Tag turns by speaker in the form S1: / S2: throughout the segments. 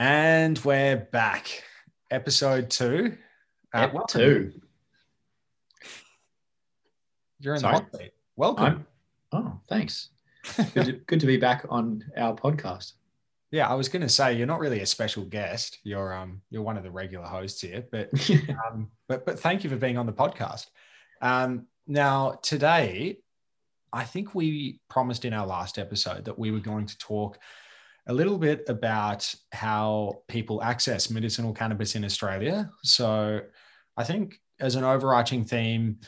S1: And we're back. Episode two.
S2: Uh, Ep two.
S1: You're in Sorry? the hot seat. Welcome.
S2: I'm, oh, thanks. good, to, good to be back on our podcast.
S1: Yeah, I was going to say you're not really a special guest. You're um you're one of the regular hosts here, but um but but thank you for being on the podcast. Um now today I think we promised in our last episode that we were going to talk a little bit about how people access medicinal cannabis in Australia. So, I think as an overarching theme,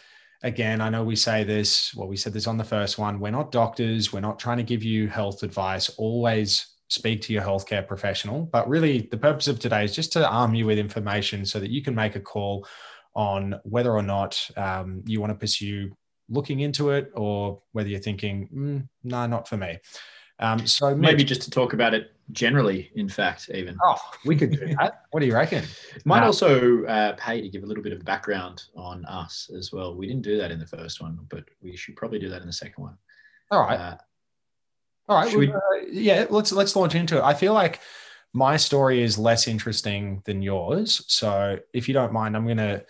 S1: again, I know we say this, well, we said this on the first one we're not doctors, we're not trying to give you health advice. Always speak to your healthcare professional. But really, the purpose of today is just to arm you with information so that you can make a call on whether or not um, you want to pursue looking into it or whether you're thinking, mm, no, not for me. Um, so
S2: maybe Mitch, just to talk about it generally, in fact, even.
S1: Oh, we could do that. what do you reckon?
S2: Might uh, also uh, pay to give a little bit of background on us as well. We didn't do that in the first one, but we should probably do that in the second one.
S1: All right. Uh, all right. We... uh, yeah, let's let's launch into it. I feel like my story is less interesting than yours. So if you don't mind, I'm going to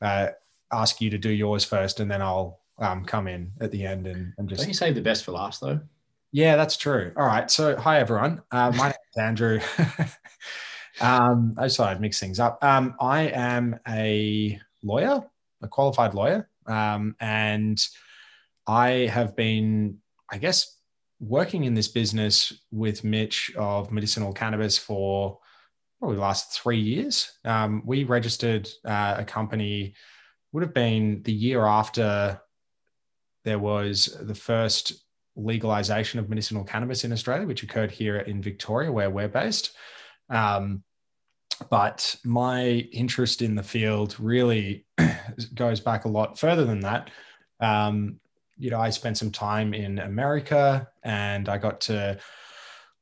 S1: uh, ask you to do yours first, and then I'll um, come in at the end and, and just.
S2: Don't you save the best for last, though?
S1: Yeah, that's true. All right. So, hi, everyone. Uh, my name is Andrew. um, I just thought I'd mix things up. Um, I am a lawyer, a qualified lawyer, um, and I have been, I guess, working in this business with Mitch of medicinal cannabis for probably the last three years. Um, we registered uh, a company, would have been the year after there was the first legalization of medicinal cannabis in Australia, which occurred here in Victoria, where we're based. Um, but my interest in the field really goes back a lot further than that. Um, you know, I spent some time in America and I got to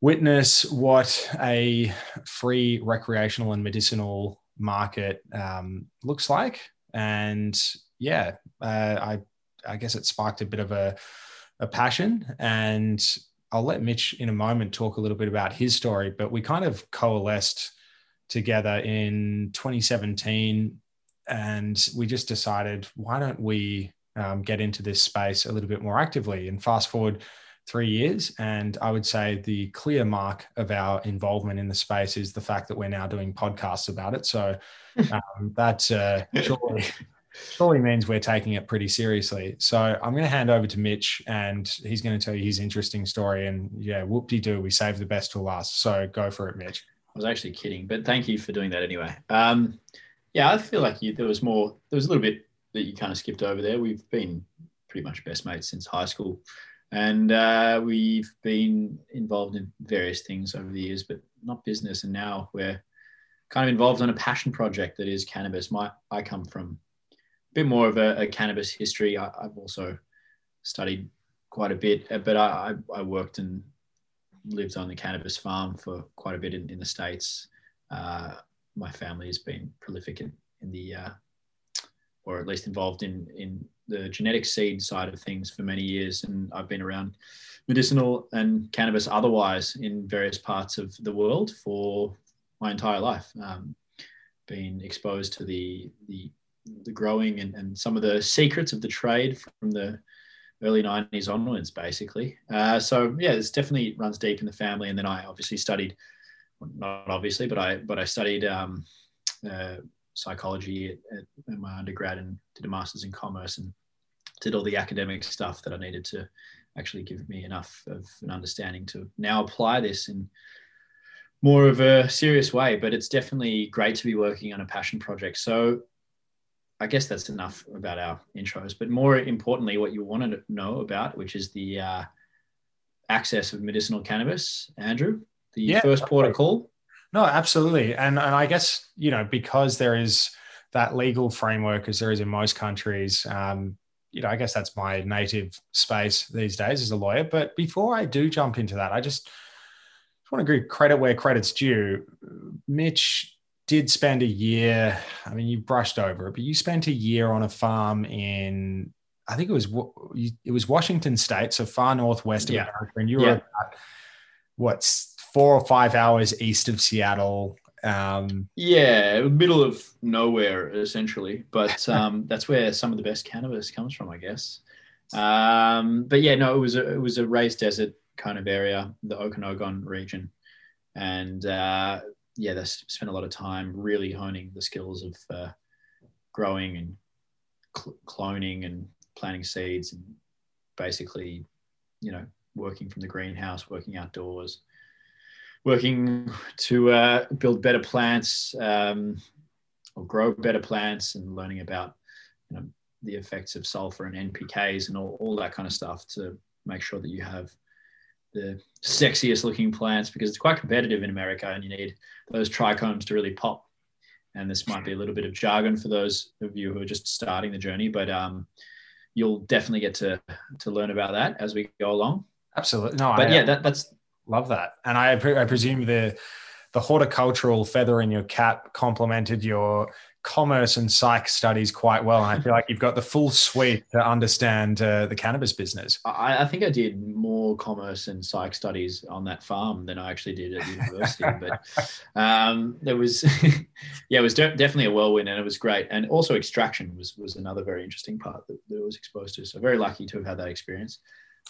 S1: witness what a free recreational and medicinal market um, looks like. And yeah, uh, I, I guess it sparked a bit of a, a passion. And I'll let Mitch in a moment talk a little bit about his story, but we kind of coalesced together in 2017 and we just decided why don't we um, get into this space a little bit more actively and fast forward three years and i would say the clear mark of our involvement in the space is the fact that we're now doing podcasts about it so um, that uh, surely surely means we're taking it pretty seriously. So I'm going to hand over to Mitch and he's going to tell you his interesting story. And yeah, whoop de doo, we saved the best to last. So go for it, Mitch.
S2: I was actually kidding, but thank you for doing that anyway. Um, yeah, I feel like you, there was more, there was a little bit that you kind of skipped over there. We've been pretty much best mates since high school. And uh, we've been involved in various things over the years, but not business. And now we're kind of involved on a passion project that is cannabis. My I come from bit more of a, a cannabis history. I, have also studied quite a bit, uh, but I, I, worked and lived on the cannabis farm for quite a bit in, in the States. Uh, my family has been prolific in, in the, uh, or at least involved in, in the genetic seed side of things for many years. And I've been around medicinal and cannabis otherwise in various parts of the world for my entire life. Um, been exposed to the, the the growing and, and some of the secrets of the trade from the early 90s onwards, basically. Uh, so yeah, this definitely runs deep in the family. And then I obviously studied, not obviously, but I but I studied um, uh, psychology at, at, my undergrad and did a master's in commerce and did all the academic stuff that I needed to actually give me enough of an understanding to now apply this in more of a serious way. But it's definitely great to be working on a passion project. So I guess that's enough about our intros. But more importantly, what you want to know about, which is the uh, access of medicinal cannabis, Andrew, the yeah, first port of call.
S1: No, absolutely, and and I guess you know because there is that legal framework as there is in most countries. Um, you know, I guess that's my native space these days as a lawyer. But before I do jump into that, I just, just want to give credit where credit's due. Mitch did spend a year. I mean, you brushed over it, but you spent a year on a farm in, I think it was it was Washington State, so far northwest of yeah. America, and you were yeah. about what four or five hours east of Seattle. Um,
S2: yeah, middle of nowhere essentially, but um, that's where some of the best cannabis comes from, I guess. Um, but yeah, no, it was a, it was a raised desert kind of area, the Okanogan region, and uh, yeah, they spent a lot of time really honing the skills of uh, growing and cl- cloning and planting seeds and basically, you know, working from the greenhouse, working outdoors, working to uh, build better plants um, or grow better plants and learning about you know, the effects of sulfur and NPKs and all, all that kind of stuff to make sure that you have the sexiest looking plants because it's quite competitive in America and you need those trichomes to really pop. And this might be a little bit of jargon for those of you who are just starting the journey, but um, you'll definitely get to to learn about that as we go along.
S1: Absolutely, no,
S2: but I, yeah, that, that's
S1: love that, and I, I presume the the horticultural feather in your cap complemented your commerce and psych studies quite well. And I feel like you've got the full suite to understand uh, the cannabis business.
S2: I, I, think I did more commerce and psych studies on that farm than I actually did at university. but um, there was, yeah, it was de- definitely a whirlwind and it was great. And also extraction was, was another very interesting part that, that I was exposed to. So very lucky to have had that experience.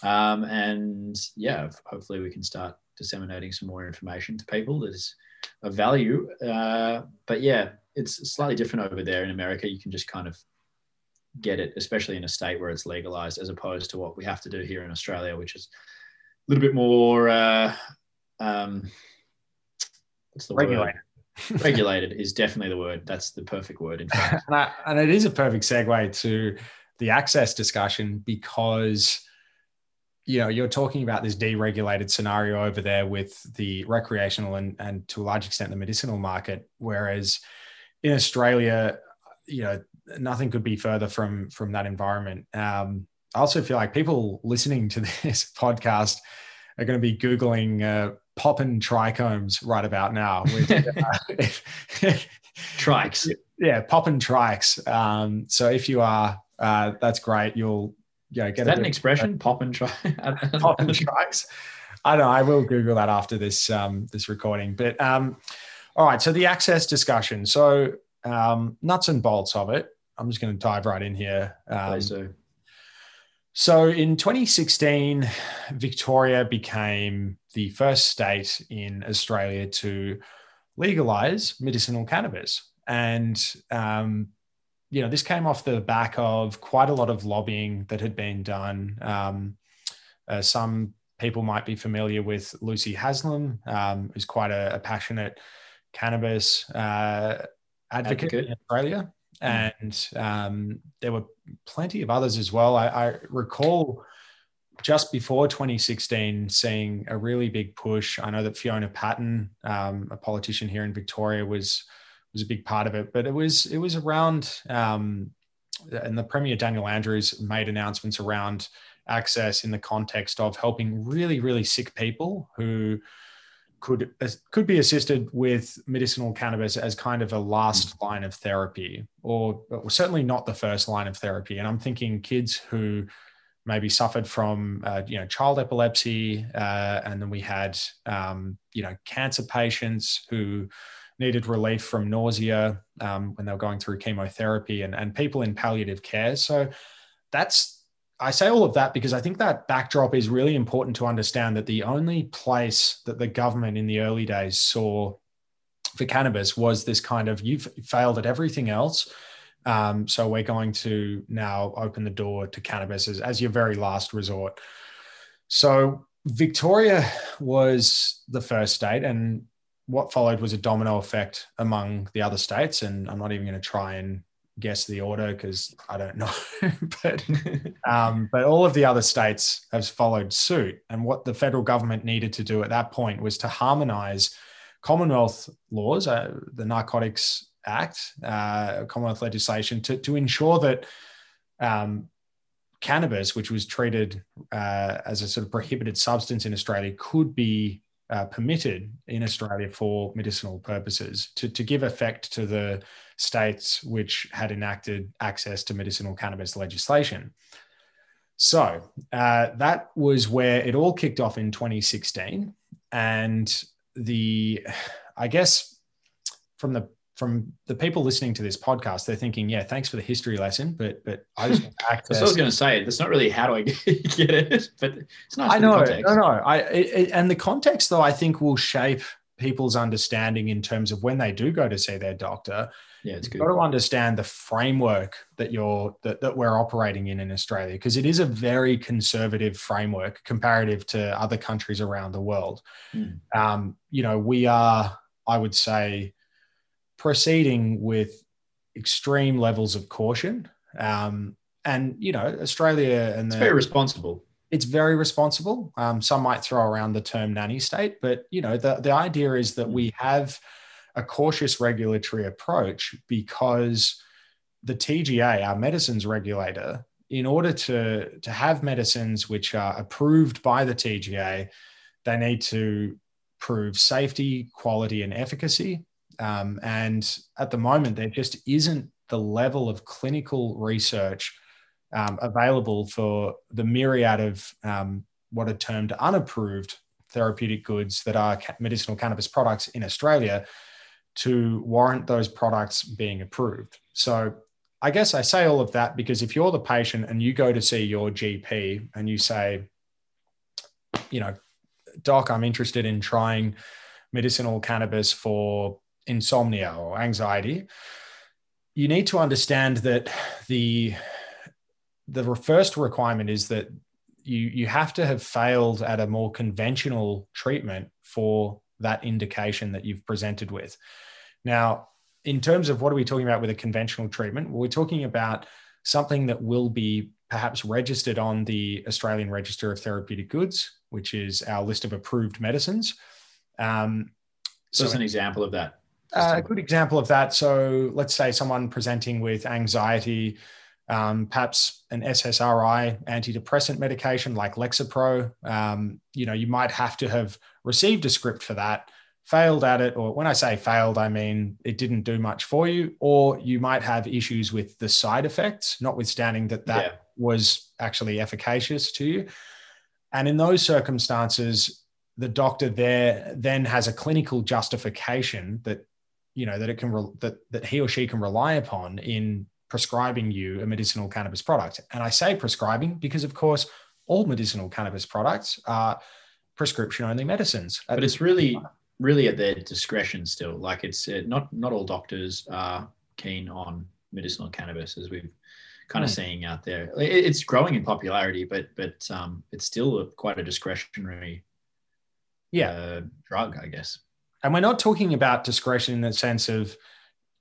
S2: Um, and yeah, hopefully we can start disseminating some more information to people that is of value. Uh, but yeah, it's slightly different over there in America. You can just kind of get it, especially in a state where it's legalized, as opposed to what we have to do here in Australia, which is a little bit more. Uh, um, what's the regulated. word? regulated is definitely the word. That's the perfect word. In fact,
S1: and, I, and it is a perfect segue to the access discussion because you know you're talking about this deregulated scenario over there with the recreational and, and to a large extent the medicinal market whereas in Australia, you know, nothing could be further from from that environment. Um, I also feel like people listening to this podcast are going to be googling uh, poppin trichomes right about now. Which, uh,
S2: Trikes,
S1: yeah, poppin trikes. Um, so if you are, uh, that's great. You'll yeah get
S2: Is that an expression. Poppin tri-
S1: poppin trikes. I don't know. I will Google that after this um, this recording. But um, all right. So the access discussion. So um, nuts and bolts of it. I'm just going to dive right in here. Um, Please do. So in 2016, Victoria became the first state in Australia to legalize medicinal cannabis. And, um, you know, this came off the back of quite a lot of lobbying that had been done. Um, uh, some people might be familiar with Lucy Haslam, um, who's quite a, a passionate cannabis uh, advocate, advocate, in Australia. Mm. And um, there were plenty of others as well. I, I, recall just before 2016 seeing a really big push. I know that Fiona Patten, um, a politician here in Victoria, was was a big part of it. But it was it was around, um, and the Premier Daniel Andrews made announcements around access in the context of helping really really sick people who could could be assisted with medicinal cannabis as kind of a last line of therapy, or, or certainly not the first line of therapy. And I'm thinking kids who maybe suffered from uh, you know child epilepsy, uh, and then we had um, you know cancer patients who needed relief from nausea um, when they were going through chemotherapy, and and people in palliative care. So that's I say all of that because I think that backdrop is really important to understand that the only place that the government in the early days saw for cannabis was this kind of you've failed at everything else. Um, so we're going to now open the door to cannabis as, as your very last resort. So Victoria was the first state, and what followed was a domino effect among the other states. And I'm not even going to try and guess the order because I don't know, but um, but all of the other states have followed suit. And what the federal government needed to do at that point was to harmonise Commonwealth laws, uh, the Narcotics Act, uh, Commonwealth legislation, to to ensure that. Um, cannabis, which was treated uh, as a sort of prohibited substance in Australia, could be uh, permitted in Australia for medicinal purposes to, to give effect to the states which had enacted access to medicinal cannabis legislation. So uh, that was where it all kicked off in 2016. And the, I guess, from the from the people listening to this podcast, they're thinking, yeah, thanks for the history lesson, but but I just
S2: access. I was going to say it's not really how do I get it, but it's nice.
S1: I know, no, no. I it, it, and the context though I think will shape people's understanding in terms of when they do go to see their doctor.
S2: Yeah, it's
S1: good. You've got to understand the framework that you're that, that we're operating in in Australia because it is a very conservative framework comparative to other countries around the world. Mm. Um, you know, we are, I would say proceeding with extreme levels of caution. Um, and you know, Australia and
S2: it's the, very responsible.
S1: It's very responsible. Um, some might throw around the term nanny state, but you know, the the idea is that we have a cautious regulatory approach because the TGA, our medicines regulator, in order to to have medicines which are approved by the TGA, they need to prove safety, quality, and efficacy. Um, and at the moment, there just isn't the level of clinical research um, available for the myriad of um, what are termed unapproved therapeutic goods that are medicinal cannabis products in Australia to warrant those products being approved. So I guess I say all of that because if you're the patient and you go to see your GP and you say, you know, doc, I'm interested in trying medicinal cannabis for insomnia or anxiety, you need to understand that the the first requirement is that you you have to have failed at a more conventional treatment for that indication that you've presented with. Now, in terms of what are we talking about with a conventional treatment? Well, we're talking about something that will be perhaps registered on the Australian Register of Therapeutic Goods, which is our list of approved medicines. Um,
S2: so, so an example of that.
S1: Uh, a good example of that. So let's say someone presenting with anxiety, um, perhaps an SSRI antidepressant medication like Lexapro. Um, you know, you might have to have received a script for that, failed at it, or when I say failed, I mean it didn't do much for you, or you might have issues with the side effects, notwithstanding that that yeah. was actually efficacious to you. And in those circumstances, the doctor there then has a clinical justification that you know that it can re- that that he or she can rely upon in prescribing you a medicinal cannabis product. And I say prescribing because, of course, all medicinal cannabis products are prescription only medicines.
S2: But it's really really at their discretion still. Like it's uh, not not all doctors are keen on medicinal cannabis as we've kind of mm. seeing out there. It's growing in popularity, but but um, it's still a, quite a discretionary
S1: yeah
S2: uh, drug, I guess
S1: and we're not talking about discretion in the sense of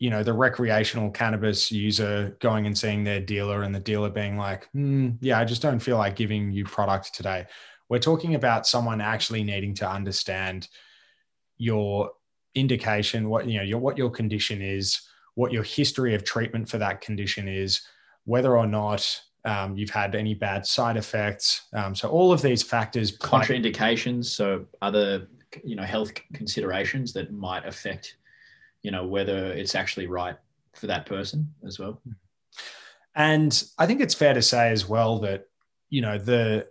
S1: you know the recreational cannabis user going and seeing their dealer and the dealer being like mm, yeah i just don't feel like giving you product today. We're talking about someone actually needing to understand your indication what you know your what your condition is what your history of treatment for that condition is whether or not um, you've had any bad side effects um, so all of these factors
S2: contraindications so other you know health considerations that might affect you know whether it's actually right for that person as well
S1: and i think it's fair to say as well that you know the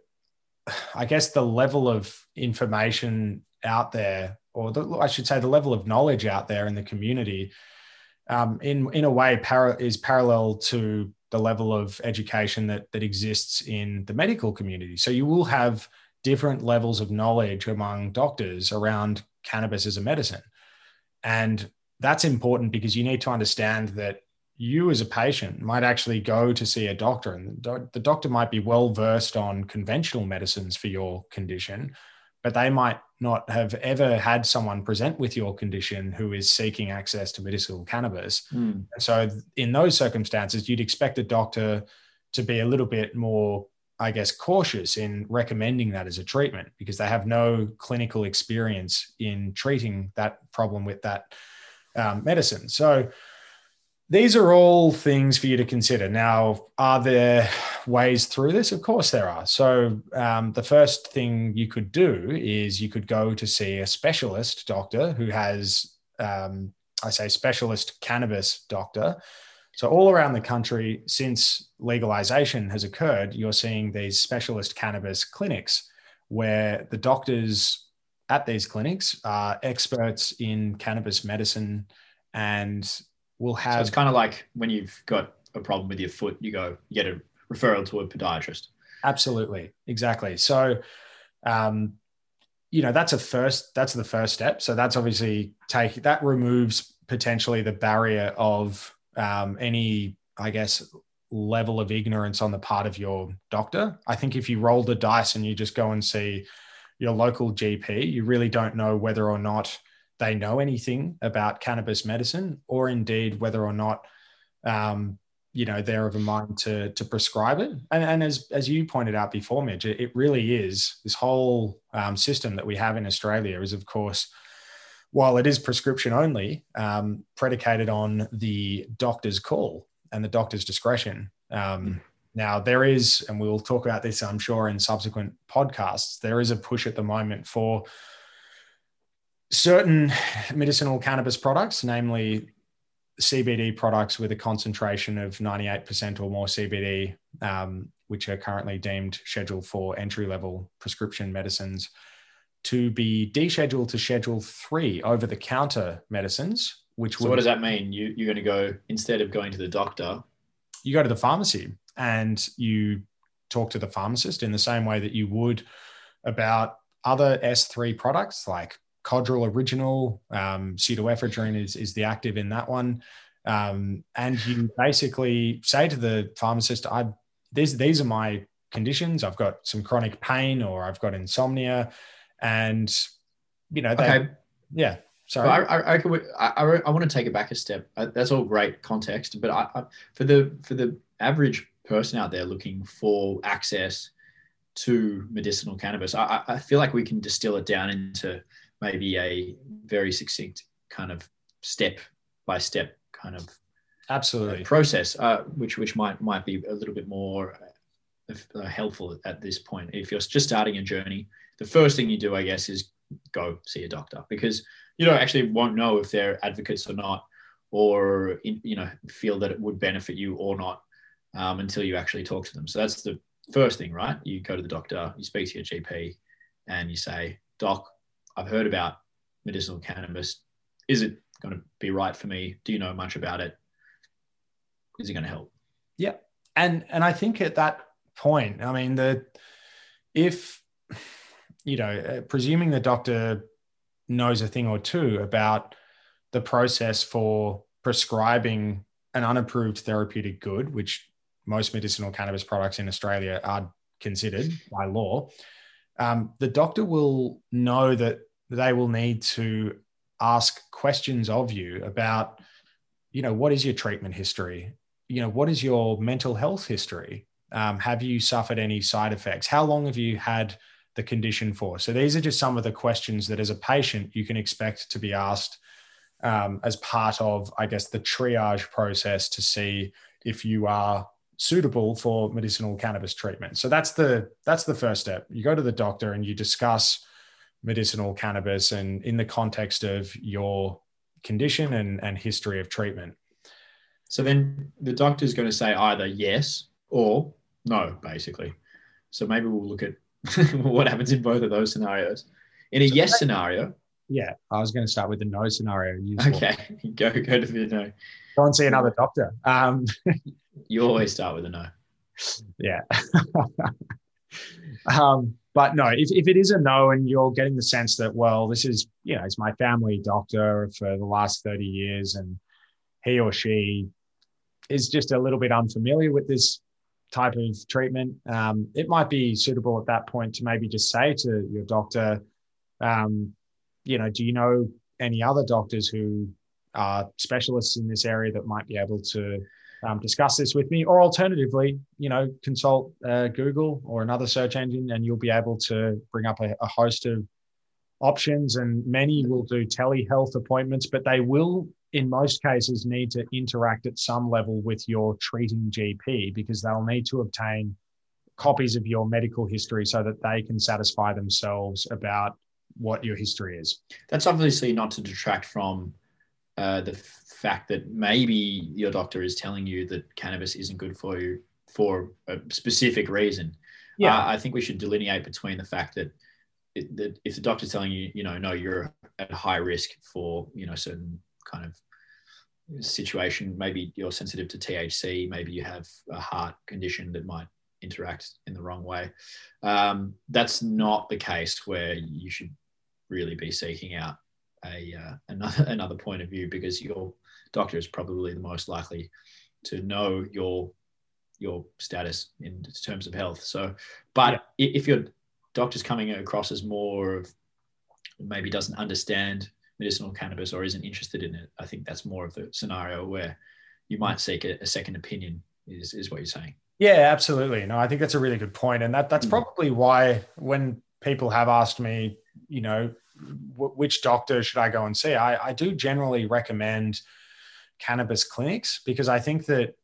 S1: i guess the level of information out there or the, i should say the level of knowledge out there in the community um, in in a way para, is parallel to the level of education that that exists in the medical community so you will have different levels of knowledge among doctors around cannabis as a medicine. And that's important because you need to understand that you as a patient might actually go to see a doctor and the doctor might be well versed on conventional medicines for your condition but they might not have ever had someone present with your condition who is seeking access to medicinal cannabis
S2: mm.
S1: so in those circumstances you'd expect a doctor to be a little bit more I guess, cautious in recommending that as a treatment because they have no clinical experience in treating that problem with that um, medicine. So, these are all things for you to consider. Now, are there ways through this? Of course, there are. So, um, the first thing you could do is you could go to see a specialist doctor who has, um, I say, specialist cannabis doctor so, all around the country, since legalization has occurred, you're seeing these specialist cannabis clinics where the doctors at these clinics are experts in cannabis medicine and will have.
S2: So it's kind of like when you've got a problem with your foot, you go you get a referral to a podiatrist.
S1: Absolutely, exactly. So, um, you know, that's a first. That's the first step. So that's obviously take that removes potentially the barrier of um, any, I guess, level of ignorance on the part of your doctor. I think if you roll the dice and you just go and see your local GP, you really don't know whether or not they know anything about cannabis medicine, or indeed whether or not um, you know they're of a mind to to prescribe it. And, and as as you pointed out before, Mitch, it, it really is this whole um, system that we have in Australia is, of course, while it is prescription only, um, predicated on the doctor's call and the doctor's discretion. Um, mm. Now, there is, and we'll talk about this, I'm sure, in subsequent podcasts, there is a push at the moment for certain medicinal cannabis products, namely CBD products with a concentration of 98% or more CBD, um, which are currently deemed scheduled for entry level prescription medicines, to be descheduled to schedule three over the counter medicines. Which
S2: so,
S1: would,
S2: what does that mean? You, you're going to go, instead of going to the doctor,
S1: you go to the pharmacy and you talk to the pharmacist in the same way that you would about other S3 products like Codral Original, um, pseudoephedrine is, is the active in that one. Um, and you basically say to the pharmacist, I, these, these are my conditions. I've got some chronic pain or I've got insomnia. And, you know, they, okay. yeah. Sorry.
S2: I, I, I, I, I, want to take it back a step. That's all great context, but I, I, for the for the average person out there looking for access to medicinal cannabis, I, I feel like we can distill it down into maybe a very succinct kind of step by step kind of
S1: absolutely.
S2: process, uh, which which might might be a little bit more uh, helpful at this point. If you're just starting a journey, the first thing you do, I guess, is go see a doctor because you don't actually won't know if they're advocates or not, or you know feel that it would benefit you or not um, until you actually talk to them. So that's the first thing, right? You go to the doctor, you speak to your GP, and you say, "Doc, I've heard about medicinal cannabis. Is it going to be right for me? Do you know much about it? Is it going to help?"
S1: Yeah, and and I think at that point, I mean, the if you know, uh, presuming the doctor knows a thing or two about the process for prescribing an unapproved therapeutic good, which most medicinal cannabis products in Australia are considered by law, um, the doctor will know that they will need to ask questions of you about, you know, what is your treatment history? You know, what is your mental health history? Um, have you suffered any side effects? How long have you had the condition for? So these are just some of the questions that, as a patient, you can expect to be asked um, as part of, I guess, the triage process to see if you are suitable for medicinal cannabis treatment. So that's the that's the first step. You go to the doctor and you discuss medicinal cannabis and in the context of your condition and, and history of treatment.
S2: So then the doctor is going to say either yes or no, basically. So maybe we'll look at what happens in both of those scenarios. In a so yes scenario.
S1: Yeah, I was going to start with the no scenario.
S2: Okay, go go to the no.
S1: Go and see another doctor. Um,
S2: you always start with a no.
S1: Yeah. um, but no, if, if it is a no and you're getting the sense that, well, this is, you know, it's my family doctor for the last 30 years and he or she is just a little bit unfamiliar with this type of treatment, um, it might be suitable at that point to maybe just say to your doctor, um, you know, do you know any other doctors who are specialists in this area that might be able to um, discuss this with me, or alternatively, you know, consult uh, Google or another search engine, and you'll be able to bring up a, a host of options. And many will do telehealth appointments, but they will, in most cases, need to interact at some level with your treating GP because they'll need to obtain copies of your medical history so that they can satisfy themselves about what your history is.
S2: That's obviously not to detract from uh, the fact that maybe your doctor is telling you that cannabis isn't good for you for a specific reason. Yeah, uh, I think we should delineate between the fact that it, that if the doctor's telling you, you know, no, you're at high risk for, you know, certain kind of situation, maybe you're sensitive to THC, maybe you have a heart condition that might interact in the wrong way. Um, that's not the case where you should really be seeking out a uh, another another point of view because your doctor is probably the most likely to know your your status in terms of health. So, but yeah. if your doctor's coming across as more of maybe doesn't understand medicinal cannabis or isn't interested in it, I think that's more of the scenario where you might seek a, a second opinion. Is is what you're saying?
S1: Yeah, absolutely. No, I think that's a really good point, and that that's mm. probably why when people have asked me, you know, which doctor should I go and see, I, I do generally recommend cannabis clinics because I think that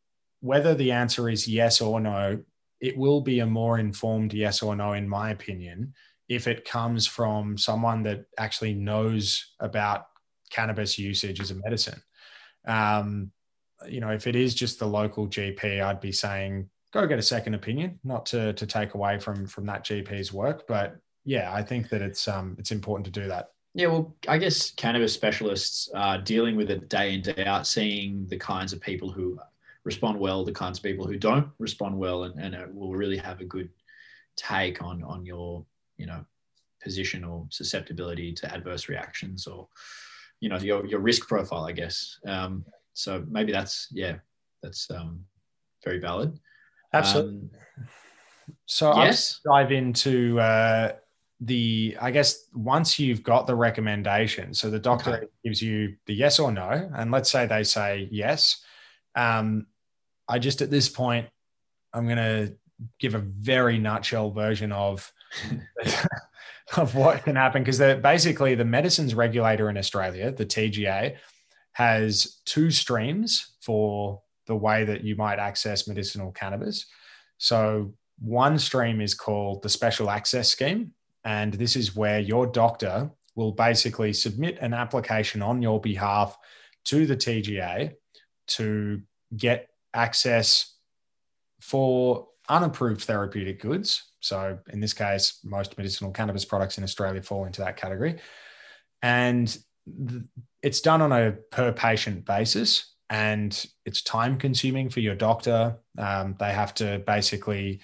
S1: whether the answer is yes or no, it will be a more informed yes or no, in my opinion, if it comes from someone that actually knows about cannabis usage as a medicine. Um, you know, if it is just the local GP, I'd be saying go get a second opinion, not to to take away from from that GP's work, but yeah, I think that it's um it's important to do that.
S2: Yeah, well, I guess cannabis specialists are dealing with it day in day out, seeing the kinds of people who respond well, the kinds of people who don't respond well, and, and will really have a good take on on your you know position or susceptibility to adverse reactions or you know your your risk profile, I guess. Um, so maybe that's yeah, that's um, very valid.
S1: Absolutely. Um, so yes. I'll dive into uh, the, I guess, once you've got the recommendation, so the doctor okay. gives you the yes or no, and let's say they say yes. Um, I just at this point, I'm going to give a very nutshell version of of what can happen because basically the medicines regulator in Australia, the TGA, has two streams for the way that you might access medicinal cannabis. So, one stream is called the Special Access Scheme. And this is where your doctor will basically submit an application on your behalf to the TGA to get access for unapproved therapeutic goods. So, in this case, most medicinal cannabis products in Australia fall into that category. And it's done on a per patient basis and it's time consuming for your doctor. Um, they have to basically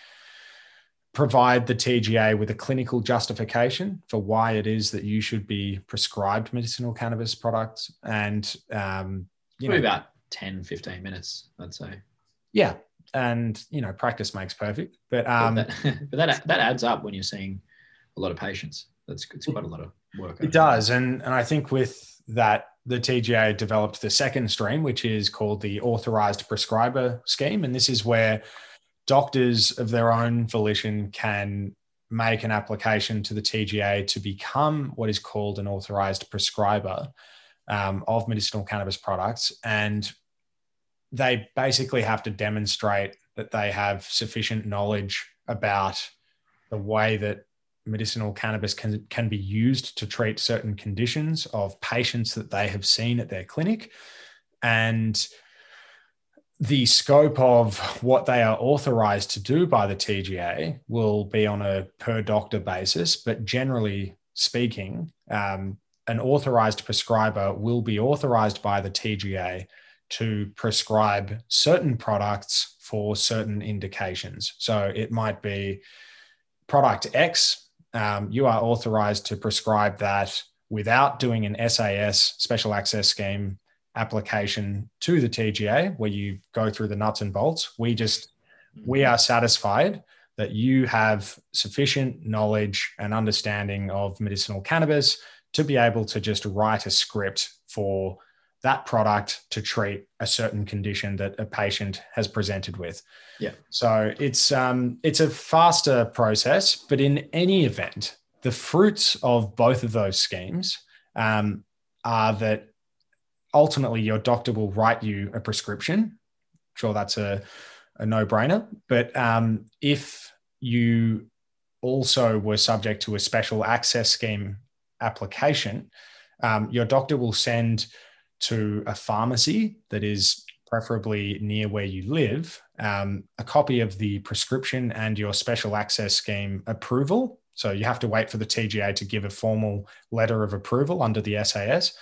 S1: provide the TGA with a clinical justification for why it is that you should be prescribed medicinal cannabis products. And, um,
S2: you Probably know, about 10, 15 minutes, I'd say.
S1: Yeah. And, you know, practice makes perfect. But, um,
S2: but, that, but that, that adds up when you're seeing a lot of patients. That's it's quite a lot of work.
S1: It does. And, and I think with that, the TGA developed the second stream, which is called the authorized prescriber scheme. And this is where doctors of their own volition can make an application to the TGA to become what is called an authorized prescriber um, of medicinal cannabis products. And they basically have to demonstrate that they have sufficient knowledge about the way that medicinal cannabis can, can be used to treat certain conditions of patients that they have seen at their clinic. And the scope of what they are authorized to do by the TGA will be on a per doctor basis, but generally speaking, um, an authorized prescriber will be authorized by the TGA to prescribe certain products for certain indications. So it might be product X um, you are authorized to prescribe that without doing an SAS special access scheme application to the TGA where you go through the nuts and bolts. We just, we mm-hmm. are satisfied that you have sufficient knowledge and understanding of medicinal cannabis to be able to just write a script for that product to treat a certain condition that a patient has presented with.
S2: Yeah.
S1: So it's um, it's a faster process, but in any event, the fruits of both of those schemes um, are that ultimately your doctor will write you a prescription. Sure, that's a, a no brainer. But um, if you also were subject to a special access scheme application, um, your doctor will send to a pharmacy that is preferably near where you live, um, a copy of the prescription and your special access scheme approval So you have to wait for the TGA to give a formal letter of approval under the SAS.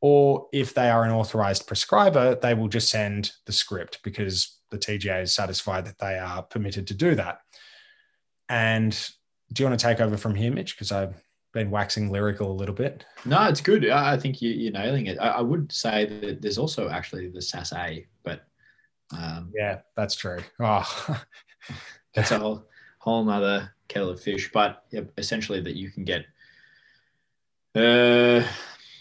S1: Or if they are an authorized prescriber, they will just send the script because the TGA is satisfied that they are permitted to do that. And do you want to take over from here, Mitch? Because I've been waxing lyrical a little bit.
S2: No, it's good. I think you, are nailing it. I, would say that there's also actually the SAS A, but
S1: um, yeah, that's true. Oh,
S2: that's a whole whole nother kettle of fish. But yeah, essentially, that you can get. Uh,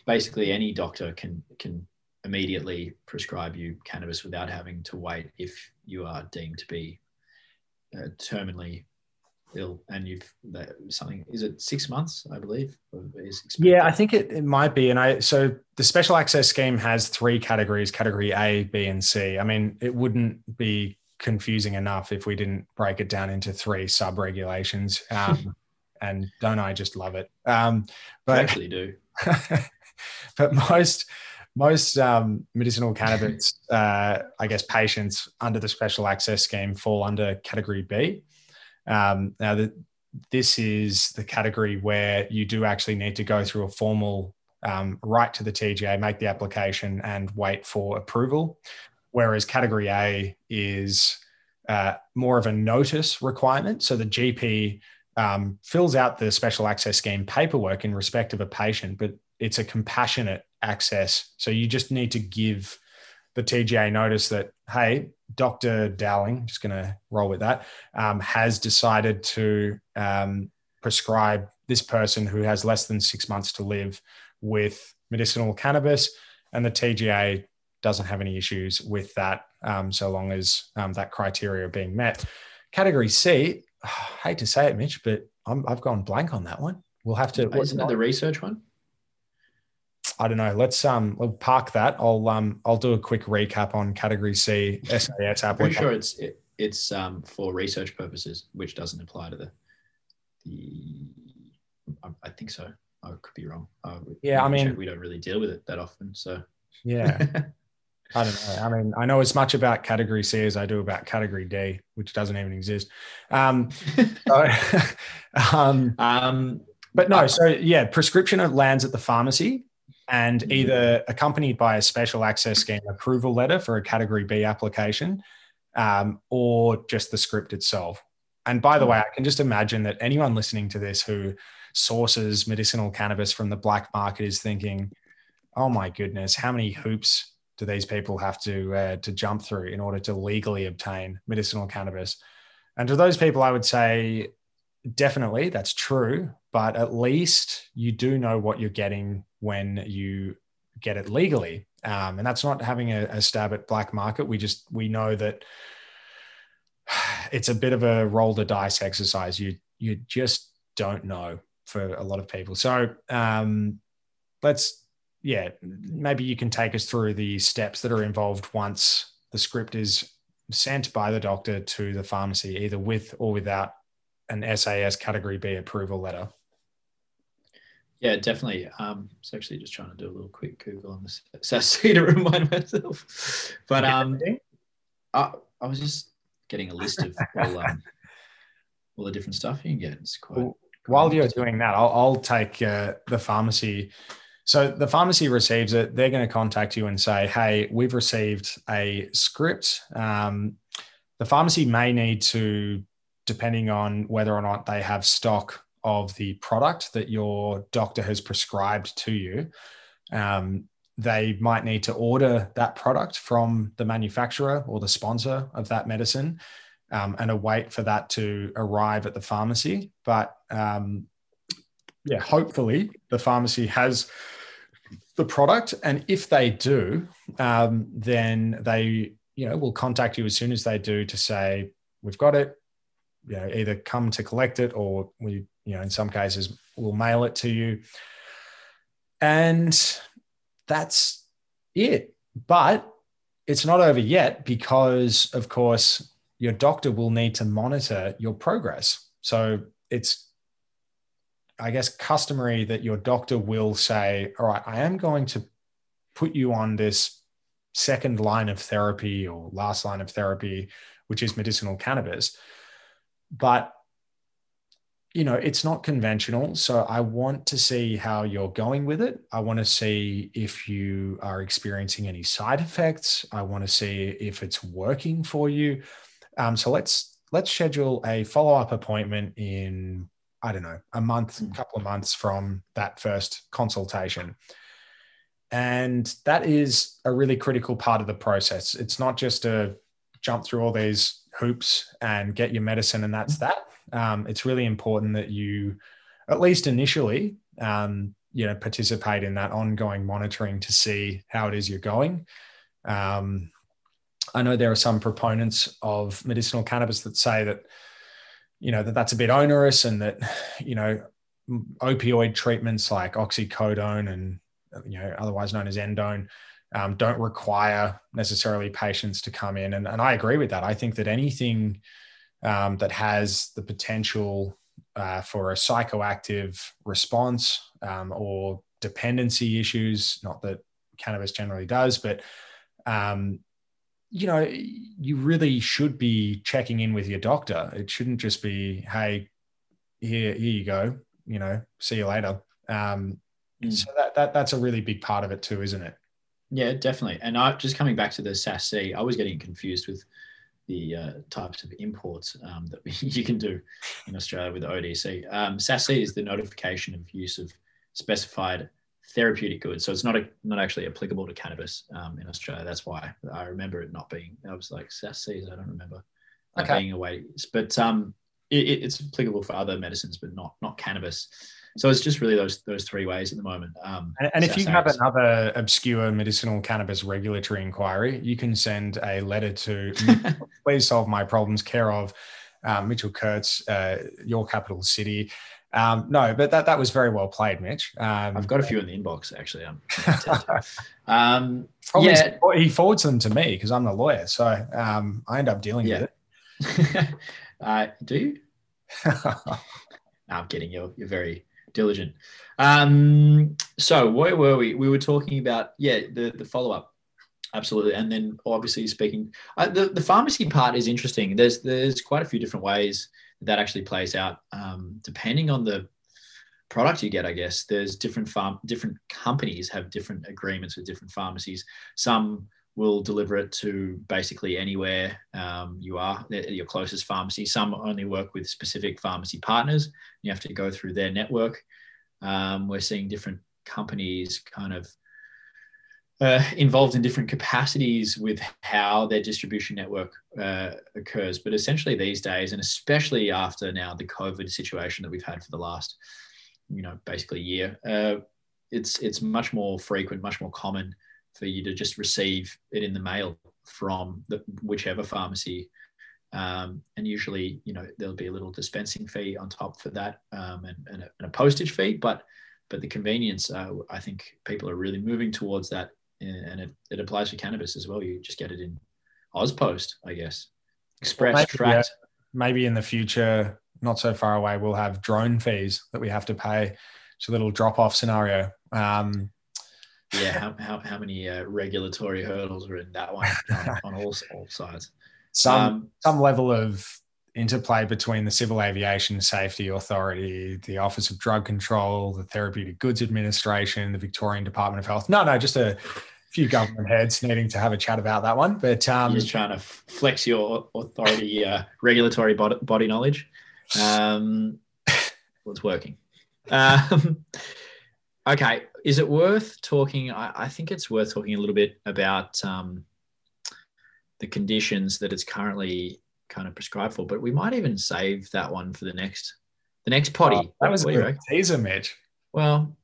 S2: basically, any doctor can can immediately prescribe you cannabis without having to wait if you are deemed to be uh, terminally ill. And you've that, something is it six months i believe
S1: yeah i think it, it might be. And i so the special access scheme has three categories category a b and c. I mean it wouldn't be confusing enough if we didn't break it down into three sub regulations um, and don't i just love it? Um,
S2: but I actually do
S1: but most most um, medicinal cannabis, uh, I guess, patients under the special access scheme fall under category B. Um, now, the, this is the category where you do actually need to go through a formal um, right to the TGA, make the application, and wait for approval. Whereas category A is uh, more of a notice requirement. So the GP um, fills out the special access scheme paperwork in respect of a patient, but it's a compassionate access. So you just need to give the TGA notice that, hey, Dr. Dowling, just going to roll with that, um, has decided to um, prescribe this person who has less than six months to live with medicinal cannabis. And the TGA doesn't have any issues with that um, so long as um, that criteria are being met. Category C, I hate to say it, Mitch, but i have gone blank on that one. We'll have to.
S2: Isn't the research one?
S1: I don't know. Let's um we'll park that. I'll um I'll do a quick recap on category C SAS
S2: application. Pretty sure it's it, it's um for research purposes, which doesn't apply to the the. I, I think so. I could be wrong. Uh,
S1: yeah, I mean,
S2: we don't really deal with it that often, so
S1: yeah. I don't know. I mean, I know as much about category C as I do about category D, which doesn't even exist. Um, so, um, um, but no, so yeah, prescription lands at the pharmacy and mm-hmm. either accompanied by a special access scheme approval letter for a category B application um, or just the script itself. And by the mm-hmm. way, I can just imagine that anyone listening to this who sources medicinal cannabis from the black market is thinking, oh my goodness, how many hoops do these people have to, uh, to jump through in order to legally obtain medicinal cannabis? And to those people, I would say, definitely that's true, but at least you do know what you're getting when you get it legally. Um, and that's not having a, a stab at black market. We just we know that it's a bit of a roll the dice exercise. You you just don't know for a lot of people. So um, let's yeah, maybe you can take us through the steps that are involved once the script is sent by the doctor to the pharmacy, either with or without an SAS category B approval letter.
S2: Yeah, definitely. Um, I was actually just trying to do a little quick Google on the SASC to remind myself. But um, I, I was just getting a list of all, um, all the different stuff you can get. It's quite. Well,
S1: while you're doing that, I'll, I'll take uh, the pharmacy. So the pharmacy receives it. They're going to contact you and say, "Hey, we've received a script." Um, the pharmacy may need to, depending on whether or not they have stock of the product that your doctor has prescribed to you, um, they might need to order that product from the manufacturer or the sponsor of that medicine um, and await for that to arrive at the pharmacy. But um, yeah, hopefully the pharmacy has the product. And if they do, um, then they you know will contact you as soon as they do to say, we've got it. You know, either come to collect it or we you know, in some cases, we'll mail it to you. And that's it. But it's not over yet because, of course, your doctor will need to monitor your progress. So it's, I guess, customary that your doctor will say, All right, I am going to put you on this second line of therapy or last line of therapy, which is medicinal cannabis. But you know, it's not conventional. So I want to see how you're going with it. I want to see if you are experiencing any side effects. I want to see if it's working for you. Um, so let's let's schedule a follow up appointment in I don't know a month, a hmm. couple of months from that first consultation. And that is a really critical part of the process. It's not just a jump through all these hoops and get your medicine and that's that. Um, it's really important that you, at least initially, um, you know, participate in that ongoing monitoring to see how it is you're going. Um, I know there are some proponents of medicinal cannabis that say that, you know, that that's a bit onerous and that, you know, opioid treatments like oxycodone and you know, otherwise known as endone, um, don't require necessarily patients to come in. And, and I agree with that. I think that anything um, that has the potential uh, for a psychoactive response um, or dependency issues, not that cannabis generally does, but um, you know, you really should be checking in with your doctor. It shouldn't just be, hey, here, here you go. You know, see you later. Um, Mm. So that, that that's a really big part of it too, isn't it?
S2: Yeah, definitely. And I just coming back to the SASC, I was getting confused with the uh, types of imports um, that you can do in Australia with ODC. Um, SASC is the notification of use of specified therapeutic goods. So it's not a, not actually applicable to cannabis um, in Australia. That's why I remember it not being. I was like SASC. I don't remember okay. being a way. But um, it, it's applicable for other medicines, but not not cannabis. So it's just really those those three ways at the moment. Um,
S1: and, and if you have another obscure medicinal cannabis regulatory inquiry, you can send a letter to please solve my problems, care of um, Mitchell Kurtz, uh, your capital city. Um, no, but that that was very well played, Mitch. Um,
S2: I've got a few in the inbox actually. um,
S1: yeah, he forwards them to me because I'm the lawyer, so um, I end up dealing yeah.
S2: with it. uh, do you? no, I'm kidding. You're you're very diligent. Um, so where were we? We were talking about yeah the the follow up, absolutely, and then obviously speaking uh, the the pharmacy part is interesting. There's there's quite a few different ways that actually plays out um, depending on the product you get. I guess there's different farm different companies have different agreements with different pharmacies. Some will deliver it to basically anywhere um, you are, at your closest pharmacy. Some only work with specific pharmacy partners. You have to go through their network. Um, we're seeing different companies kind of uh, involved in different capacities with how their distribution network uh, occurs. But essentially, these days, and especially after now the COVID situation that we've had for the last, you know, basically year, uh, it's it's much more frequent, much more common for you to just receive it in the mail from the, whichever pharmacy. Um, and usually, you know, there'll be a little dispensing fee on top for that um, and, and, a, and, a, postage fee. But but the convenience, uh, I think people are really moving towards that, and it, it applies for cannabis as well. You just get it in AusPost, I guess. Express well, maybe, tracked.
S1: Yeah, maybe in the future, not so far away, we'll have drone fees that we have to pay. It's a little drop off scenario. Um,
S2: yeah, how, how, how many uh, regulatory hurdles are in that one on, on all, all sides?
S1: Some um, some level of interplay between the Civil Aviation Safety Authority, the Office of Drug Control, the Therapeutic Goods Administration, the Victorian Department of Health. No, no, just a few government heads needing to have a chat about that one. But
S2: um, just trying to flex your authority, uh, regulatory body, body knowledge. Um, well, it's working. Um, okay, is it worth talking? I, I, think it's worth talking a little bit about um, the conditions that it's currently kind of prescribed for. But we might even save that one for the next the next potty. Oh,
S1: that was a teaser, Mitch.
S2: Well,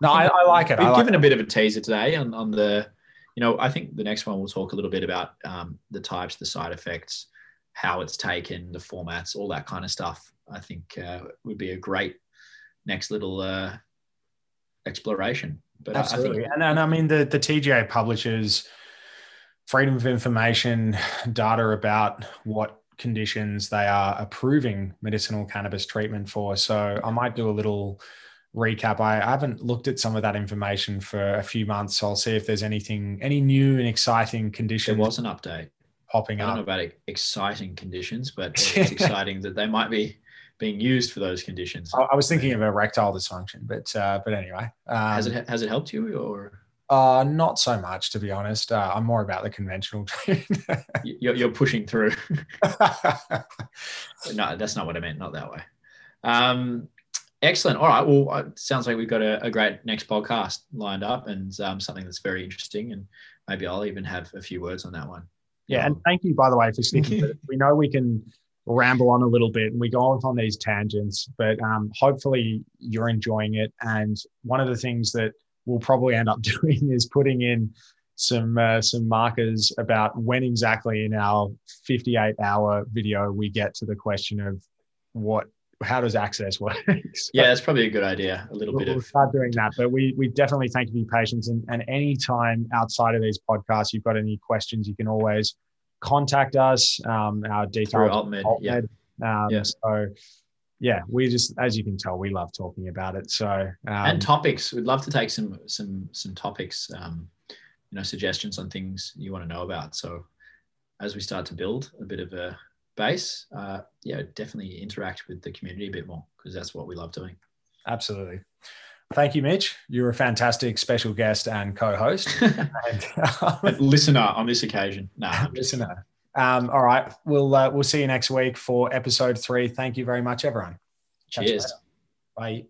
S1: no, I, I like it.
S2: We've
S1: like
S2: given it. a bit of a teaser today on, on the, you know, I think the next one we'll talk a little bit about um, the types, the side effects, how it's taken, the formats, all that kind of stuff. I think uh, would be a great next little uh, exploration.
S1: But Absolutely. I think, and, and I mean, the, the TGA publishes freedom of information data about what conditions they are approving medicinal cannabis treatment for. So I might do a little recap. I, I haven't looked at some of that information for a few months. So I'll see if there's anything, any new and exciting conditions.
S2: There was an update
S1: popping
S2: I
S1: don't
S2: up. know about exciting conditions, but it's exciting that they might be being used for those conditions.
S3: I, I was thinking of erectile dysfunction, but uh, but anyway, um,
S2: has it has it helped you or?
S3: Uh, not so much, to be honest. Uh, I'm more about the conventional.
S2: you're, you're pushing through. no, that's not what I meant. Not that way. Um, excellent. All right. Well, it sounds like we've got a, a great next podcast lined up and um, something that's very interesting. And maybe I'll even have a few words on that one.
S1: Yeah. Um, and thank you, by the way, for sticking We know we can ramble on a little bit and we go off on these tangents, but um, hopefully you're enjoying it. And one of the things that we'll probably end up doing is putting in some uh, some markers about when exactly in our 58 hour video we get to the question of what how does access work
S2: yeah that's probably a good idea a little
S1: we'll,
S2: bit
S1: we'll
S2: of
S1: start doing that but we we definitely thank you for your patience and, and any time outside of these podcasts you've got any questions you can always contact us um our details
S2: Altmed, yeah.
S1: Um, yeah. so yeah, we just, as you can tell, we love talking about it. So um,
S2: and topics, we'd love to take some some some topics, um, you know, suggestions on things you want to know about. So as we start to build a bit of a base, uh, yeah, definitely interact with the community a bit more because that's what we love doing.
S3: Absolutely. Thank you, Mitch. You're a fantastic special guest and co-host, and,
S2: um, listener on this occasion. No,
S3: listener. Um, all right, we'll uh, we'll see you next week for episode three. Thank you very much, everyone.
S2: Cheers.
S3: Bye.